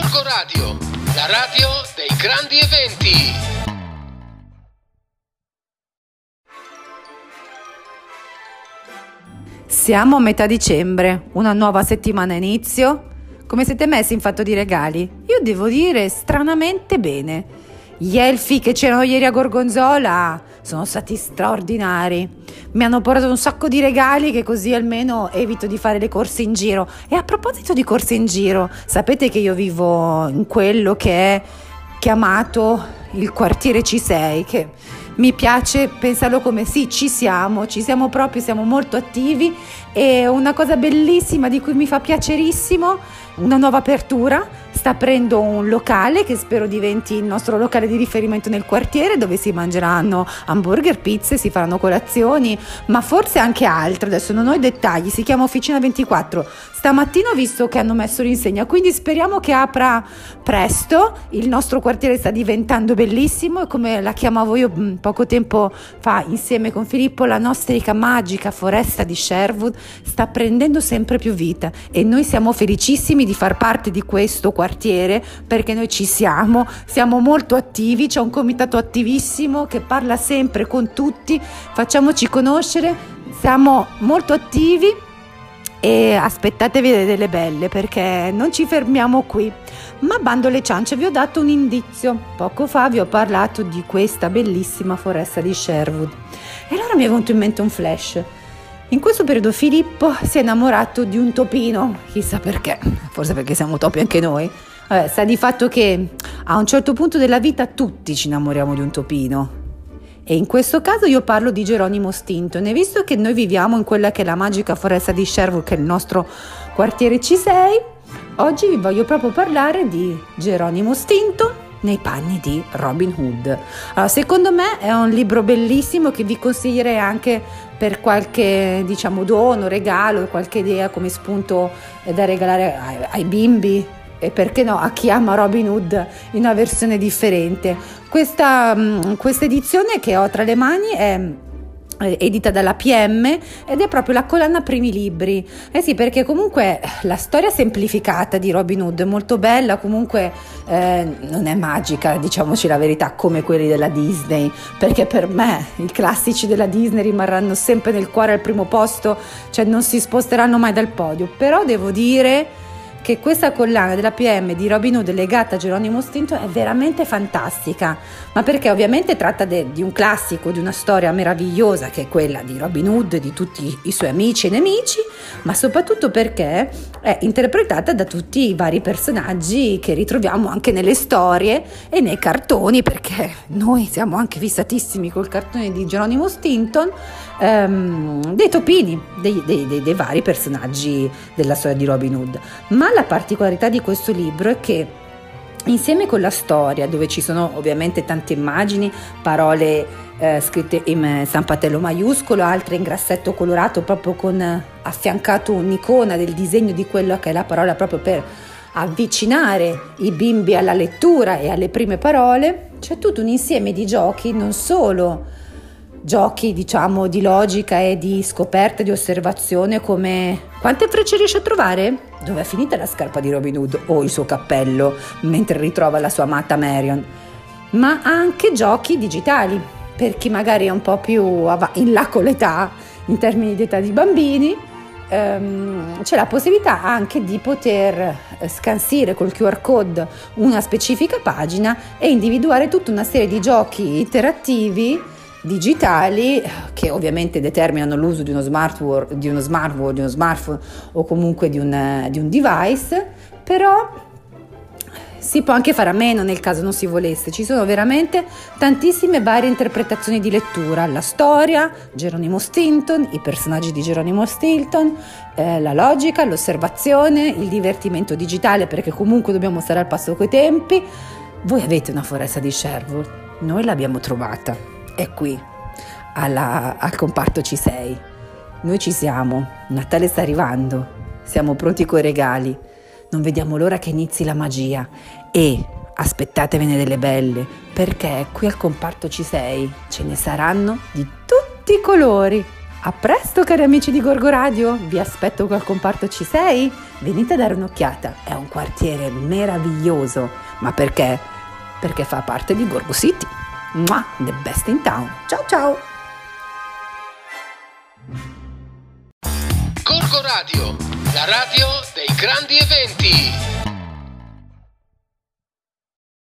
Gorgo Radio, la radio dei grandi eventi. Siamo a metà dicembre, una nuova settimana inizio. Come siete messi in fatto di regali? Io devo dire stranamente bene. Gli elfi che c'erano ieri a Gorgonzola sono stati straordinari. Mi hanno portato un sacco di regali che così almeno evito di fare le corse in giro. E a proposito di corse in giro, sapete che io vivo in quello che è chiamato il quartiere C6, che mi piace pensarlo come sì, ci siamo, ci siamo proprio, siamo molto attivi e una cosa bellissima di cui mi fa piacerissimo, una nuova apertura sta aprendo un locale che spero diventi il nostro locale di riferimento nel quartiere dove si mangeranno hamburger, pizze, si faranno colazioni, ma forse anche altro. Adesso non ho i dettagli, si chiama Officina 24. Stamattina ho visto che hanno messo l'insegna, quindi speriamo che apra presto. Il nostro quartiere sta diventando bellissimo e come la chiamavo io mm, poco tempo fa insieme con Filippo, la nostra magica foresta di Sherwood sta prendendo sempre più vita e noi siamo felicissimi di far parte di questo quartiere quartiere perché noi ci siamo, siamo molto attivi, c'è un comitato attivissimo che parla sempre con tutti, facciamoci conoscere, siamo molto attivi e aspettatevi delle belle perché non ci fermiamo qui. Ma bando le ciance, vi ho dato un indizio. Poco fa vi ho parlato di questa bellissima foresta di Sherwood. E allora mi è venuto in mente un flash. In questo periodo Filippo si è innamorato di un topino, chissà perché, forse perché siamo topi anche noi. Vabbè, sta di fatto che a un certo punto della vita tutti ci innamoriamo di un topino. E in questo caso io parlo di Geronimo Stinton e visto che noi viviamo in quella che è la magica foresta di Sherwood, che è il nostro quartiere C6, oggi vi voglio proprio parlare di Geronimo Stinton nei panni di Robin Hood. Allora, secondo me è un libro bellissimo che vi consiglierei anche per qualche diciamo dono, regalo, qualche idea come spunto da regalare ai, ai bimbi e perché no a chi ama Robin Hood in una versione differente. Questa, mm, questa edizione che ho tra le mani è edita dalla PM ed è proprio la collana primi libri. Eh sì, perché comunque la storia semplificata di Robin Hood è molto bella, comunque eh, non è magica, diciamoci la verità, come quelli della Disney, perché per me i classici della Disney rimarranno sempre nel cuore al primo posto, cioè non si sposteranno mai dal podio, però devo dire che questa collana della PM di Robin Hood legata a Geronimo Stinto è veramente fantastica, ma perché ovviamente tratta de, di un classico, di una storia meravigliosa che è quella di Robin Hood e di tutti i suoi amici e nemici, ma soprattutto perché è interpretata da tutti i vari personaggi che ritroviamo anche nelle storie e nei cartoni, perché noi siamo anche fissatissimi col cartone di Geronimo Stinton, ehm, dei topini, dei, dei, dei, dei vari personaggi della storia di Robin Hood. Ma la particolarità di questo libro è che insieme con la storia, dove ci sono ovviamente tante immagini, parole eh, scritte in stampatello maiuscolo, altre in grassetto colorato, proprio con eh, affiancato un'icona del disegno di quello che è la parola proprio per avvicinare i bimbi alla lettura e alle prime parole, c'è tutto un insieme di giochi, non solo giochi diciamo di logica e di scoperta, di osservazione come quante frecce riesce a trovare? Dove è finita la scarpa di Robin Hood o il suo cappello mentre ritrova la sua amata Marion? Ma anche giochi digitali, per chi magari è un po' più in là con l'età in termini di età di bambini, ehm, c'è la possibilità anche di poter eh, scansire col QR code una specifica pagina e individuare tutta una serie di giochi interattivi digitali che ovviamente determinano l'uso di uno smartphone, di uno smartphone, di uno smartphone o comunque di un, di un device, però si può anche fare a meno nel caso non si volesse. Ci sono veramente tantissime varie interpretazioni di lettura, la storia, Geronimo Stilton, i personaggi di Geronimo Stilton, eh, la logica, l'osservazione, il divertimento digitale perché comunque dobbiamo stare al passo coi tempi. Voi avete una foresta di Sherwood, noi l'abbiamo trovata è qui, alla, al comparto C6. Noi ci siamo, Natale sta arrivando, siamo pronti coi regali, non vediamo l'ora che inizi la magia. E aspettatevene delle belle, perché qui al comparto C6 ce ne saranno di tutti i colori. A presto cari amici di Gorgo Radio, vi aspetto qui al comparto C6, venite a dare un'occhiata, è un quartiere meraviglioso, ma perché? Perché fa parte di Gorgo City. Mua, the best in town. Ciao ciao! Corco Radio, la radio dei grandi eventi.